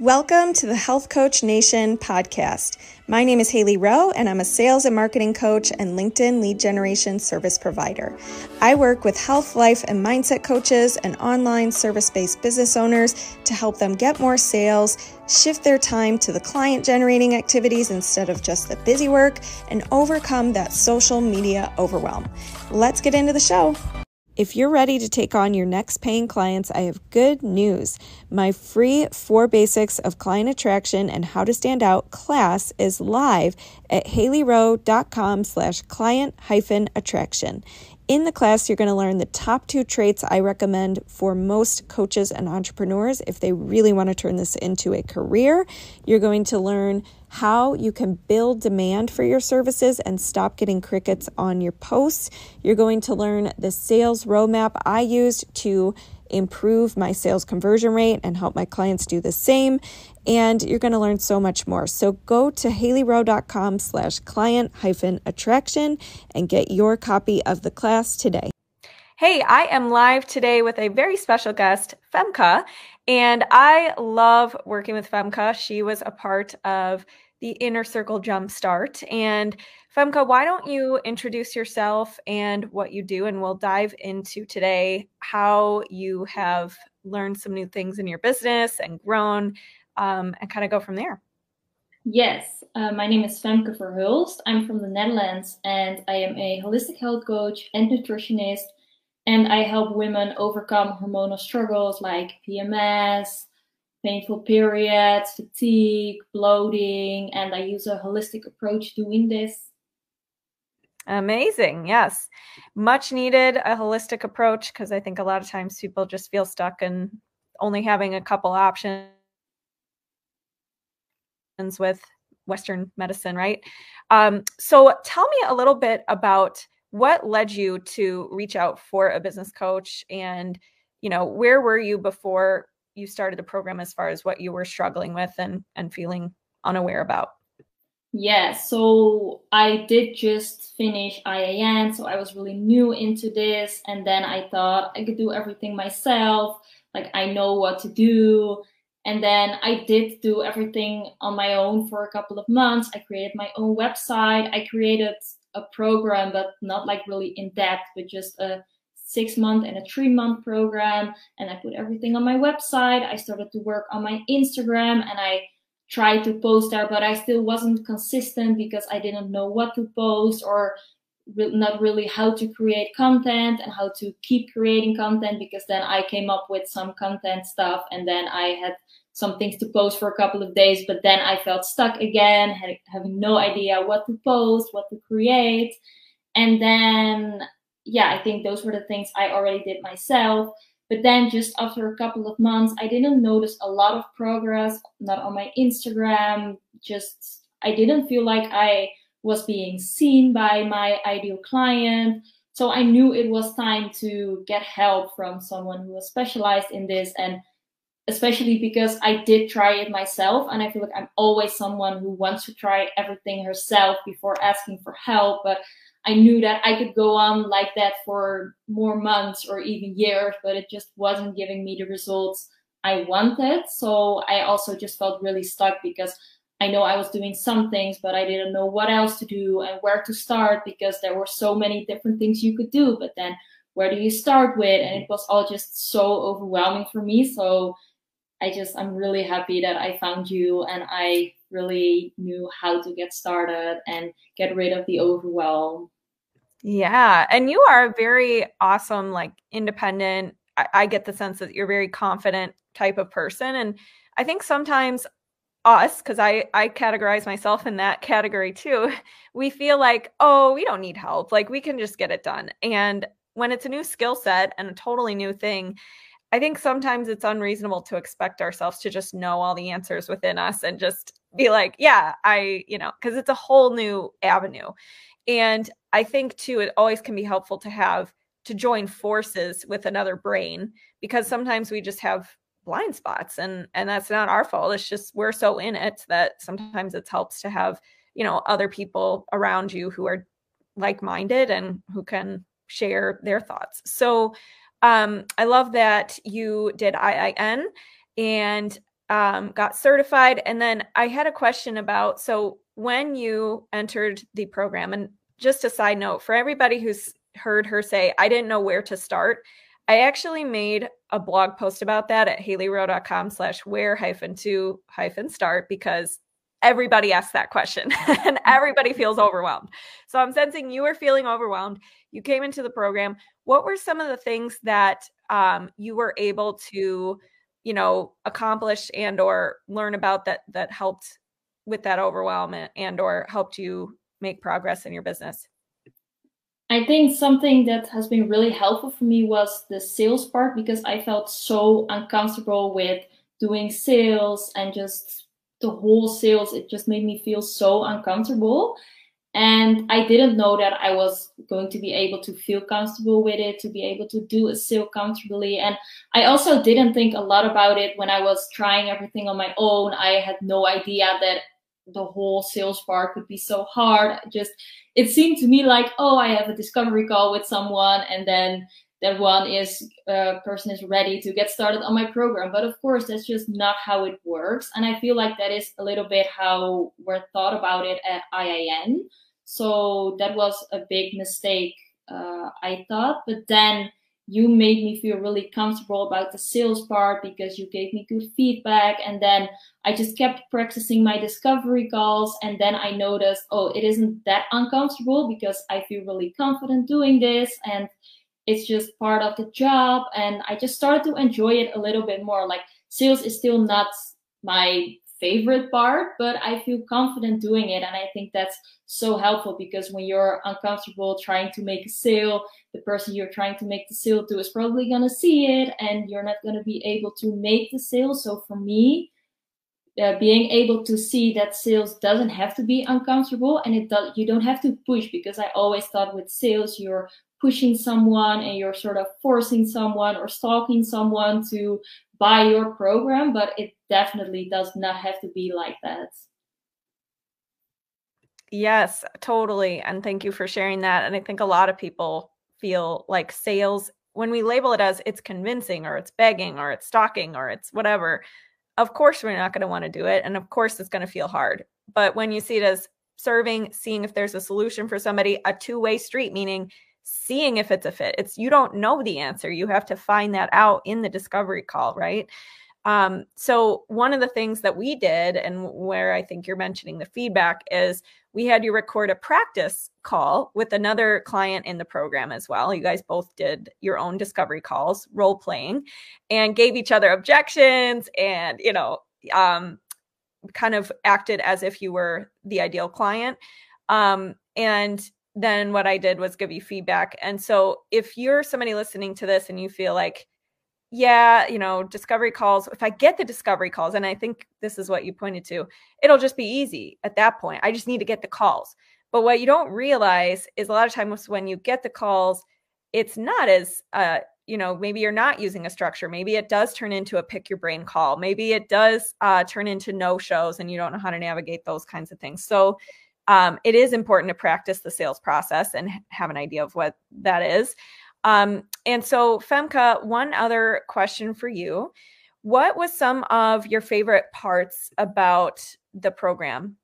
Welcome to the Health Coach Nation podcast. My name is Hailey Rowe, and I'm a sales and marketing coach and LinkedIn lead generation service provider. I work with health, life, and mindset coaches and online service based business owners to help them get more sales, shift their time to the client generating activities instead of just the busy work, and overcome that social media overwhelm. Let's get into the show. If you're ready to take on your next paying clients, I have good news. My free four basics of client attraction and how to stand out class is live at haileyrowe.com slash client hyphen attraction. In the class, you're going to learn the top two traits I recommend for most coaches and entrepreneurs if they really want to turn this into a career. You're going to learn how you can build demand for your services and stop getting crickets on your posts. You're going to learn the sales roadmap I used to improve my sales conversion rate and help my clients do the same. And you're going to learn so much more. So go to haileyrowe.com slash client hyphen attraction and get your copy of the class today. Hey, I am live today with a very special guest, Femke. And I love working with Femke. She was a part of the Inner Circle Jumpstart. And Femke, why don't you introduce yourself and what you do? And we'll dive into today how you have learned some new things in your business and grown um, and kind of go from there. Yes, uh, my name is Femke Verhulst. I'm from the Netherlands and I am a holistic health coach and nutritionist. And I help women overcome hormonal struggles like PMS, painful periods, fatigue, bloating, and I use a holistic approach doing this. Amazing. Yes. Much needed a holistic approach because I think a lot of times people just feel stuck and only having a couple options with Western medicine, right? Um, so tell me a little bit about what led you to reach out for a business coach and you know where were you before you started the program as far as what you were struggling with and and feeling unaware about yeah so i did just finish IIN so i was really new into this and then i thought i could do everything myself like i know what to do. And then i did do everything on my own for a couple of months. I created my own website. I created a program but not like really in depth but just a six month and a three month program and i put everything on my website. I started to work on my instagram and i tried to post there but i still wasn't consistent because i didn't know what to post or re- not really how to create content and how to keep creating content because then i came up with some content stuff and then i had some things to post for a couple of days but then i felt stuck again had, having no idea what to post what to create and then yeah, I think those were the things I already did myself. But then just after a couple of months, I didn't notice a lot of progress, not on my Instagram. Just, I didn't feel like I was being seen by my ideal client. So I knew it was time to get help from someone who was specialized in this. And especially because I did try it myself. And I feel like I'm always someone who wants to try everything herself before asking for help. But I knew that I could go on like that for more months or even years, but it just wasn't giving me the results I wanted. So I also just felt really stuck because I know I was doing some things, but I didn't know what else to do and where to start because there were so many different things you could do. But then where do you start with? And it was all just so overwhelming for me. So I just, I'm really happy that I found you and I really knew how to get started and get rid of the overwhelm. Yeah. And you are a very awesome, like independent. I, I get the sense that you're very confident type of person. And I think sometimes us because i i categorize myself in that category too we feel like oh we don't need help like we can just get it done and when it's a new skill set and a totally new thing i think sometimes it's unreasonable to expect ourselves to just know all the answers within us and just be like yeah i you know because it's a whole new avenue and I think too, it always can be helpful to have to join forces with another brain because sometimes we just have blind spots and and that's not our fault it's just we're so in it that sometimes it helps to have you know other people around you who are like-minded and who can share their thoughts so um i love that you did iin and um, got certified. And then I had a question about so when you entered the program, and just a side note for everybody who's heard her say, I didn't know where to start. I actually made a blog post about that at haileyrowe.com slash where hyphen to hyphen start because everybody asks that question and everybody feels overwhelmed. So I'm sensing you were feeling overwhelmed. You came into the program. What were some of the things that um, you were able to, you know, accomplish and or learn about that that helped with that overwhelm and or helped you make progress in your business? I think something that has been really helpful for me was the sales part because I felt so uncomfortable with doing sales and just the whole sales. It just made me feel so uncomfortable. And I didn't know that I was going to be able to feel comfortable with it, to be able to do a sale comfortably. And I also didn't think a lot about it when I was trying everything on my own. I had no idea that the whole sales part would be so hard. Just it seemed to me like, oh, I have a discovery call with someone, and then that one is uh, person is ready to get started on my program. But of course, that's just not how it works. And I feel like that is a little bit how we're thought about it at IIN. So that was a big mistake, uh, I thought. But then you made me feel really comfortable about the sales part because you gave me good feedback. And then I just kept practicing my discovery calls. And then I noticed, oh, it isn't that uncomfortable because I feel really confident doing this. And it's just part of the job. And I just started to enjoy it a little bit more. Like sales is still not my favorite part, but I feel confident doing it. And I think that's so helpful because when you're uncomfortable trying to make a sale, the person you're trying to make the sale to is probably going to see it and you're not going to be able to make the sale. So for me, uh, being able to see that sales doesn't have to be uncomfortable and it does you don't have to push because i always thought with sales you're pushing someone and you're sort of forcing someone or stalking someone to buy your program but it definitely does not have to be like that Yes, totally. And thank you for sharing that. And I think a lot of people feel like sales, when we label it as it's convincing or it's begging or it's stalking or it's whatever, of course we're not going to want to do it. And of course it's going to feel hard. But when you see it as serving, seeing if there's a solution for somebody, a two way street, meaning seeing if it's a fit, it's you don't know the answer. You have to find that out in the discovery call, right? Um, so one of the things that we did, and where I think you're mentioning the feedback, is we had you record a practice call with another client in the program as well. You guys both did your own discovery calls, role playing, and gave each other objections, and you know, um, kind of acted as if you were the ideal client. Um, and then what I did was give you feedback. And so if you're somebody listening to this and you feel like yeah, you know, discovery calls, if I get the discovery calls, and I think this is what you pointed to, it'll just be easy at that point. I just need to get the calls. But what you don't realize is a lot of times when you get the calls, it's not as, uh, you know, maybe you're not using a structure. Maybe it does turn into a pick your brain call. Maybe it does uh, turn into no shows and you don't know how to navigate those kinds of things. So um, it is important to practice the sales process and have an idea of what that is. Um, and so, Femke, one other question for you. What was some of your favorite parts about the program?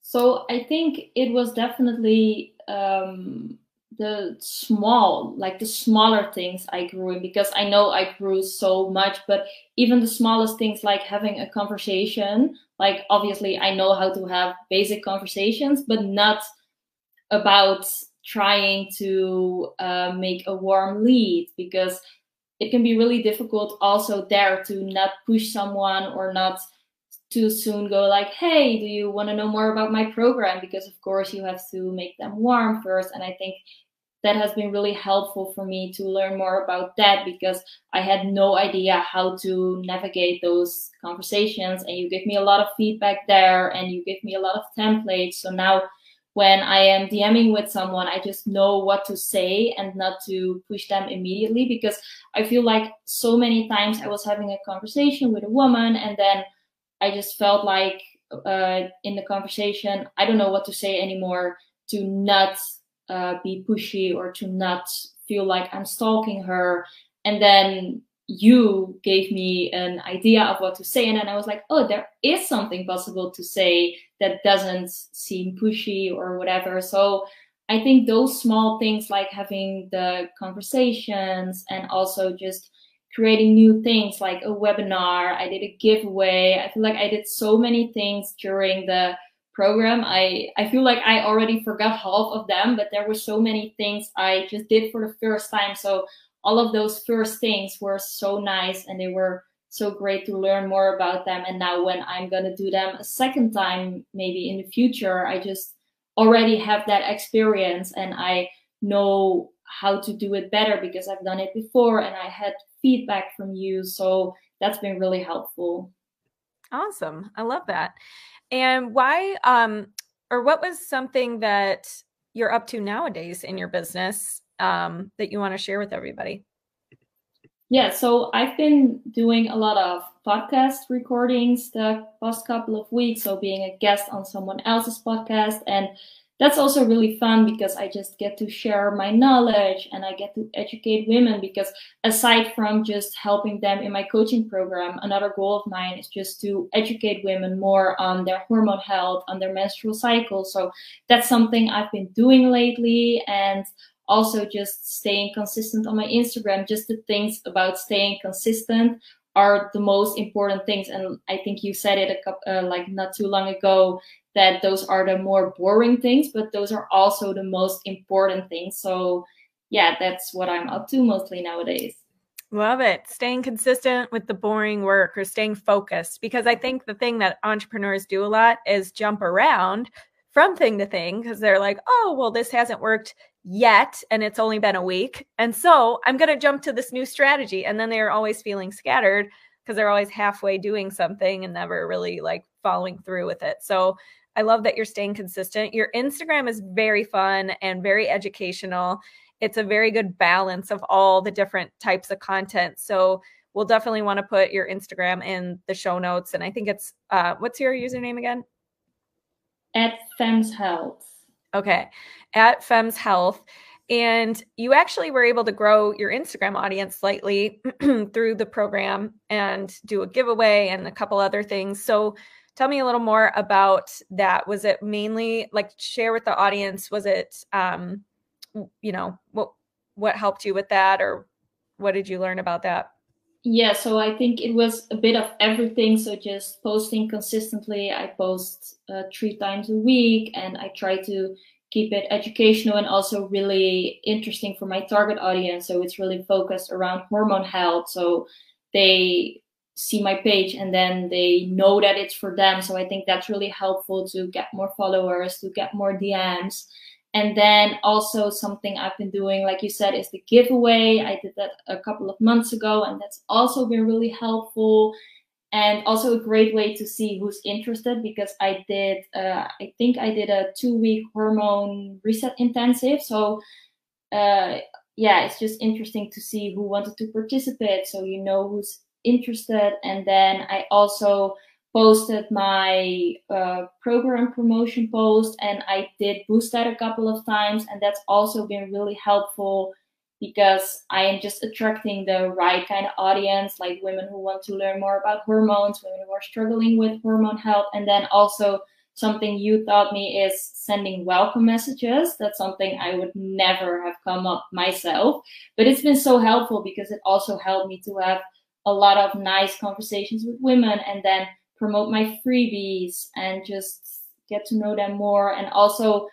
So, I think it was definitely um, the small, like the smaller things I grew in because I know I grew so much, but even the smallest things like having a conversation, like obviously I know how to have basic conversations, but not about trying to uh, make a warm lead because it can be really difficult also there to not push someone or not too soon go like hey do you want to know more about my program? Because of course you have to make them warm first and i think that has been really helpful for me to learn more about that because i had no idea how to navigate those conversations and you give me a lot of feedback there and you give me a lot of templates. So now when I am DMing with someone, I just know what to say and not to push them immediately because I feel like so many times I was having a conversation with a woman and then I just felt like uh, in the conversation, I don't know what to say anymore to not uh, be pushy or to not feel like I'm stalking her. And then you gave me an idea of what to say. And then i was like oh there is something possible to say that doesn't seem pushy or whatever. So i think those small things like having the conversations and also just creating new things like a webinar i did a giveaway. I feel like i did so many things during the program. I i feel like i already forgot half of them but there were so many things i just did for the first time. So all of those first things were so nice and they were so great to learn more about them. And now when I'm going to do them a second time, maybe in the future, I just already have that experience and I know how to do it better because I've done it before and I had feedback from you. So that's been really helpful. Awesome. I love that. And why, um, or what was something that you're up to nowadays in your business um, that you want to share with everybody? Yeah, so I've been doing a lot of podcast recordings the past couple of weeks. So being a guest on someone else's podcast. And that's also really fun because I just get to share my knowledge and I get to educate women. Because aside from just helping them in my coaching program, another goal of mine is just to educate women more on their hormone health, on their menstrual cycle. So that's something I've been doing lately. And also just staying consistent on my Instagram. Just the things about staying consistent are the most important things. And I think you said it a couple, uh, like not too long ago that those are the more boring things, but those are also the most important things. So yeah, that's what I'm up to mostly nowadays. Love it. Staying consistent with the boring work or staying focused. Because I think the thing that entrepreneurs do a lot is jump around from thing to thing because they're like, oh, well, this hasn't worked yet and it's only been a week. And so I'm going to jump to this new strategy. And then they're always feeling scattered because they're always halfway doing something and never really like following through with it. So I love that you're staying consistent. Your Instagram is very fun and very educational. It's a very good balance of all the different types of content. So we'll definitely want to put your Instagram in the show notes. And I think it's uh, what's your username again? At Fems Health. Okay. At Fems Health. And you actually were able to grow your Instagram audience slightly through the program and do a giveaway and a couple other things. So tell me a little more about that. Was it mainly like share with the audience? Was it, um, you know, what, what helped you with that or what did you learn about that? Yeah, so I think it was a bit of everything. So just posting consistently. I post uh, three times a week and I try to keep it educational and also really interesting for my target audience. So it's really focused around hormone health. So they see my page and then they know that it's for them. So I think that's really helpful to get more followers, to get more DMs. And then also something I've been doing, like you said, is the giveaway. I did that a couple of months ago, and that's also been really helpful. And also a great way to see who's interested because I did, uh, I think I did a two week hormone reset intensive. So, uh, yeah, it's just interesting to see who wanted to participate. So you know who's interested. And then I also posted my uh, program promotion post and I did boost that a couple of times and that's also been really helpful because I am just attracting the right kind of audience like women who want to learn more about hormones, women who are struggling with hormone health and then also something you taught me is sending welcome messages. That's something I would never have come up myself, but it's been so helpful because it also helped me to have a lot of nice conversations with women and then promote my freebies and just get to know them more and also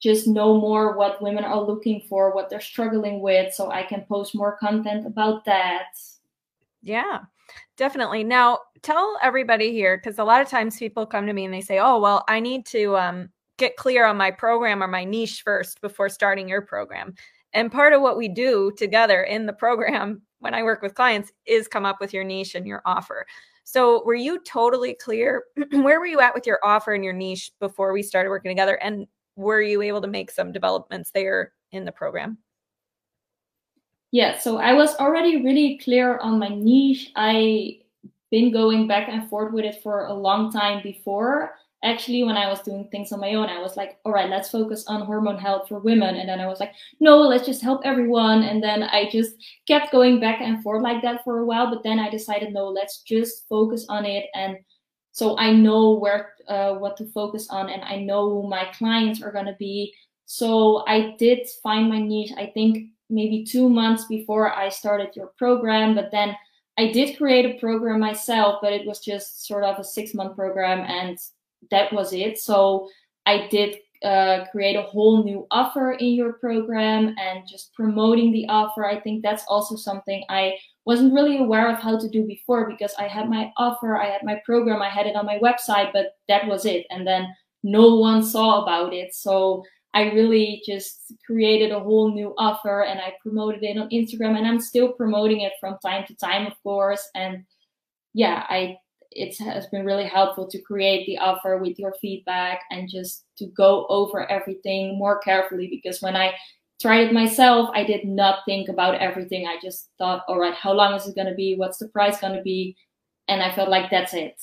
just know more what women are looking for, what they're struggling with, so I can post more content about that. Yeah, definitely. Now, tell everybody here because a lot of times people come to me and they say, "Oh, well, I need to um, get clear on my program or my niche first before starting your program." And part of what we do together in the program when I work with clients is come up with your niche and your offer. So, were you totally clear? Where were you at with your offer and your niche before we started working together? And were you able to make some developments there in the program? Yeah, so I was already really clear on my niche. I been going back and forth with it for a long time before actually when I was doing things on my own, I was like, all right, let's focus on hormone health for women. And then I was like, no, let's just help everyone. And then I just kept going back and forth like that for a while. But then I decided, no, let's just focus on it. And so I know where, uh, what to focus on and I know who my clients are going to be. So I did find my niche, I think maybe two months before I started your program. But then I did create a program myself, but it was just sort of a six month program. And that was it. So I did uh, create a whole new offer in your program and just promoting the offer. I think that's also something I wasn't really aware of how to do before because I had my offer, I had my program, I had it on my website, but that was it. And then no one saw about it. So I really just created a whole new offer and I promoted it on Instagram and I'm still promoting it from time to time, of course. And yeah, I it has been really helpful to create the offer with your feedback and just to go over everything more carefully because when I tried it myself, I did not think about everything. I just thought, all right, how long is it going to be? What's the price going to be? And I felt like that's it.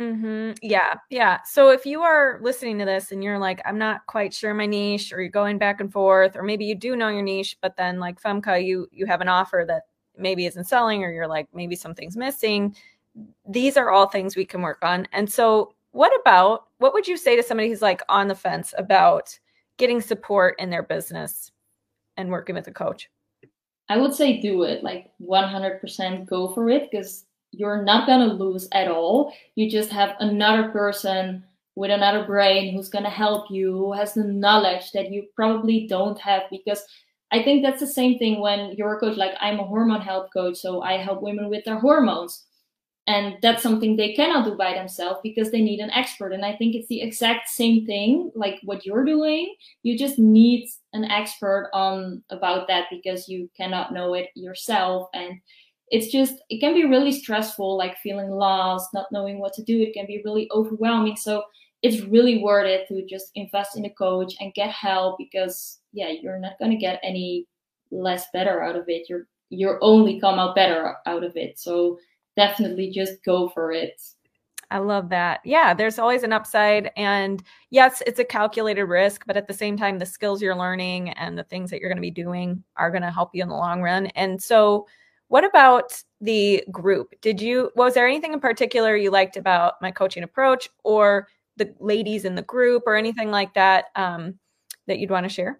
Mm-hmm. Yeah. Yeah. So if you are listening to this and you're like, I'm not quite sure my niche, or you're going back and forth, or maybe you do know your niche, but then like Femke, you you have an offer that maybe isn't selling, or you're like, maybe something's missing these are all things we can work on. And so, what about what would you say to somebody who's like on the fence about getting support in their business and working with a coach? I would say do it like 100% go for it because you're not going to lose at all. You just have another person with another brain who's going to help you, who has the knowledge that you probably don't have because I think that's the same thing when you're a coach. Like I'm a hormone health coach, so I help women with their hormones and that's something they cannot do by themselves because they need an expert. And i think it's the exact same thing like what you're doing. You just need an expert on about that because you cannot know it yourself. And it's just it can be really stressful like feeling lost not knowing what to do. It can be really overwhelming. So it's really worth it to just invest in a coach and get help because yeah you're not going to get any less better out of it. You're you're only come out better out of it. So definitely just go for it. I love that. Yeah, there's always an upside. And yes, it's a calculated risk, but at the same time, the skills you're learning and the things that you're going to be doing are going to help you in the long run. And so, what about the group? Did you, was there anything in particular you liked about my coaching approach or the ladies in the group or anything like that um, that you'd want to share?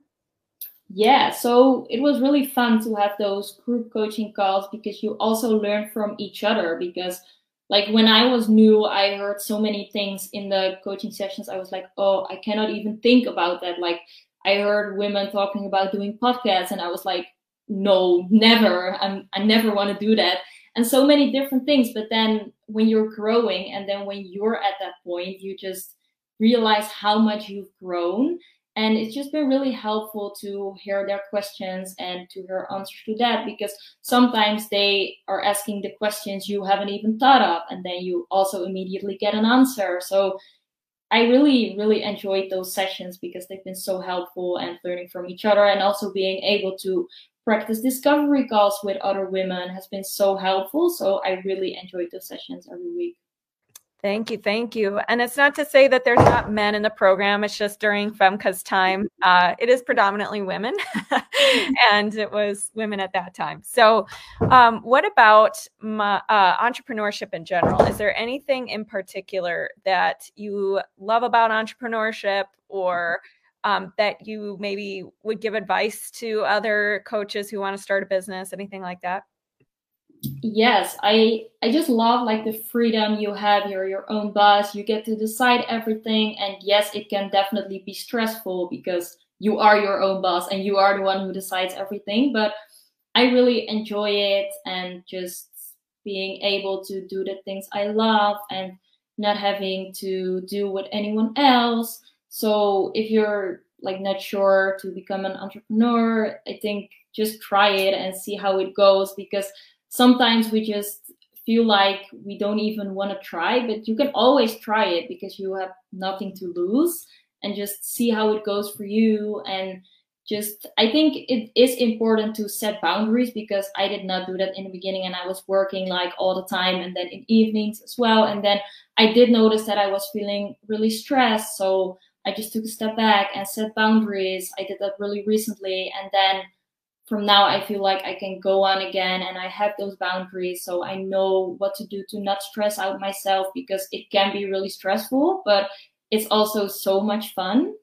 Yeah, so it was really fun to have those group coaching calls because you also learn from each other. Because, like, when I was new, I heard so many things in the coaching sessions. I was like, oh, I cannot even think about that. Like, I heard women talking about doing podcasts, and I was like, no, never. I'm, I never want to do that. And so many different things. But then when you're growing, and then when you're at that point, you just realize how much you've grown and it's just been really helpful to hear their questions and to hear answers to that because sometimes they are asking the questions you haven't even thought of and then you also immediately get an answer. So i really really enjoyed those sessions because they've been so helpful and learning from each other and also being able to practice discovery calls with other women has been so helpful. So i really enjoyed those sessions every week Thank you, thank you. And it's not to say that there's not men in the program. It's just during Femke's time, uh, it is predominantly women, and it was women at that time. So, um, what about my, uh, entrepreneurship in general? Is there anything in particular that you love about entrepreneurship, or um, that you maybe would give advice to other coaches who want to start a business? Anything like that? Yes i i just love like the freedom you have you're your own boss you get to decide everything and yes it can definitely be stressful because you are your own boss and you are the one who decides everything but i really enjoy it and just being able to do the things i love and not having to do with anyone else. So if you're like not sure to become an entrepreneur i think just try it and see how it goes because sometimes we just feel like we don't even want to try, but you can always try it because you have nothing to lose and just see how it goes for you. And just I think it is important to set boundaries because I did not do that in the beginning and I was working like all the time and then in evenings as well and then I did notice that I was feeling really stressed so I just took a step back and set boundaries. I did that really recently and then from now I feel like I can go on again and I have those boundaries so I know what to do to not stress out myself because it can be really stressful but it's also so much fun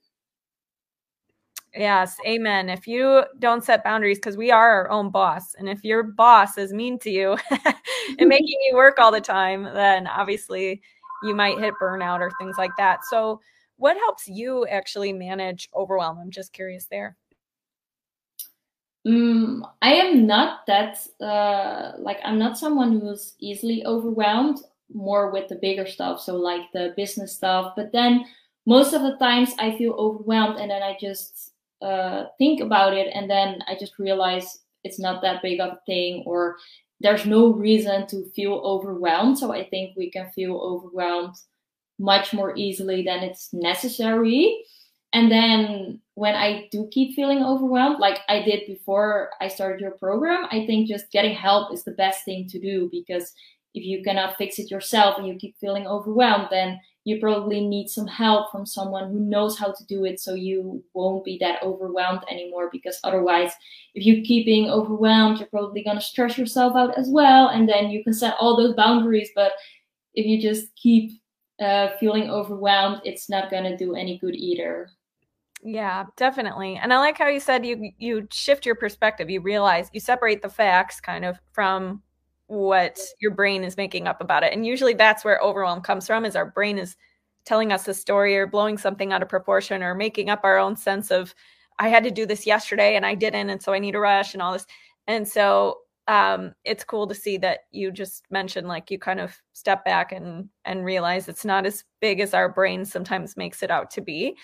Yes, amen. If you don't set boundaries, because we are our own boss, and if your boss is mean to you and making you work all the time, then obviously you might hit burnout or things like that. So, what helps you actually manage overwhelm? I'm just curious there. Um, I am not that uh, like I'm not someone who's easily overwhelmed. More with the bigger stuff, so like the business stuff. But then most of the times I feel overwhelmed, and then I just uh, think about it and then I just realize it's not that big of a thing or there's no reason to feel overwhelmed. So I think we can feel overwhelmed much more easily than it's necessary. And then when I do keep feeling overwhelmed, like I did before I started your program, I think just getting help is the best thing to do because if you cannot fix it yourself and you keep feeling overwhelmed, then you probably need some help from someone who knows how to do it. So you won't be that overwhelmed anymore because otherwise if you keep being overwhelmed you're probably going to stress yourself out as well. And then you can set all those boundaries but if you just keep uh, feeling overwhelmed it's not going to do any good either yeah definitely and i like how you said you you shift your perspective you realize you separate the facts kind of from what your brain is making up about it. And usually that's where overwhelm comes from is our brain is telling us a story or blowing something out of proportion or making up our own sense of I had to do this yesterday and I didn't and so I need a rush and all this. And so um it's cool to see that you just mentioned like you kind of step back and and realize it's not as big as our brain sometimes makes it out to be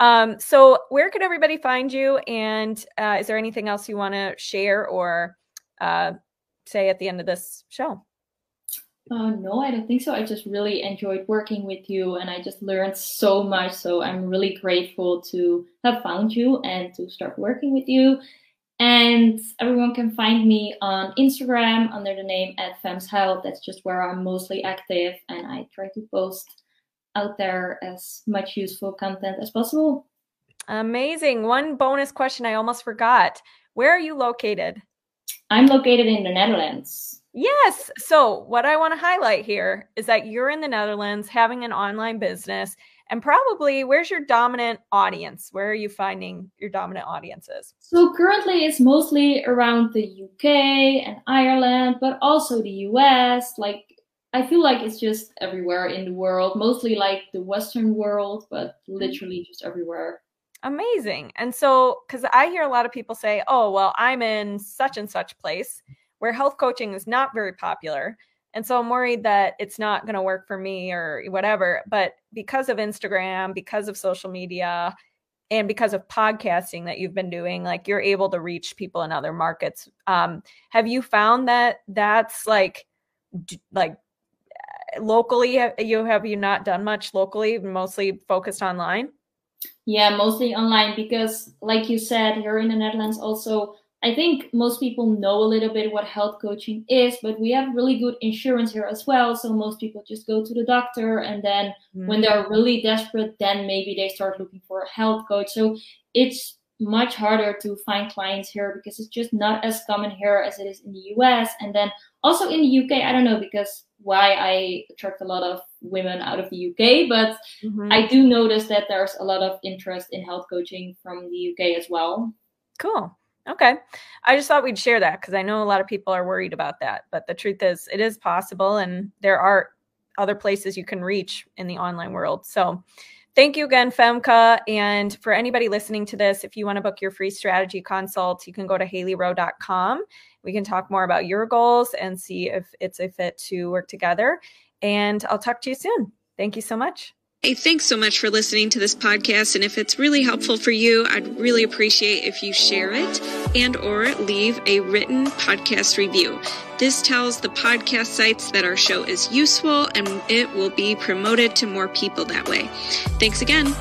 um so where could everybody find you and uh, is there anything else you want to share or uh, say at the end of this show? Uh, no, I don't think so. I just really enjoyed working with you and I just learned so much. So I'm really grateful to have found you and to start working with you. And everyone can find me on Instagram under the name at Femmes Health. That's just where I'm mostly active and I try to post out there as much useful content as possible. Amazing. One bonus question I almost forgot. Where are you located? I'm located in the Netherlands. Yes. So, what I want to highlight here is that you're in the Netherlands having an online business, and probably where's your dominant audience? Where are you finding your dominant audiences? So, currently it's mostly around the UK and Ireland, but also the US. Like, I feel like it's just everywhere in the world, mostly like the Western world, but mm-hmm. literally just everywhere. Amazing. And so, because I hear a lot of people say, oh, well, I'm in such and such place where health coaching is not very popular. And so I'm worried that it's not going to work for me or whatever. But because of Instagram, because of social media, and because of podcasting that you've been doing, like you're able to reach people in other markets. Um, have you found that that's like, like locally? You have you not done much locally, mostly focused online? Yeah, mostly online because, like you said, here in the Netherlands, also, I think most people know a little bit what health coaching is, but we have really good insurance here as well. So most people just go to the doctor, and then mm-hmm. when they're really desperate, then maybe they start looking for a health coach. So it's much harder to find clients here because it's just not as common here as it is in the US. And then also in the UK, I don't know because why I attract a lot of women out of the UK, but mm-hmm. I do notice that there's a lot of interest in health coaching from the UK as well. Cool. Okay. I just thought we'd share that because I know a lot of people are worried about that. But the truth is, it is possible, and there are other places you can reach in the online world. So, Thank you again, Femke. And for anybody listening to this, if you want to book your free strategy consult, you can go to haileyrowe.com. We can talk more about your goals and see if it's a fit to work together. And I'll talk to you soon. Thank you so much. Hey, thanks so much for listening to this podcast. And if it's really helpful for you, I'd really appreciate if you share it and or leave a written podcast review. This tells the podcast sites that our show is useful and it will be promoted to more people that way. Thanks again.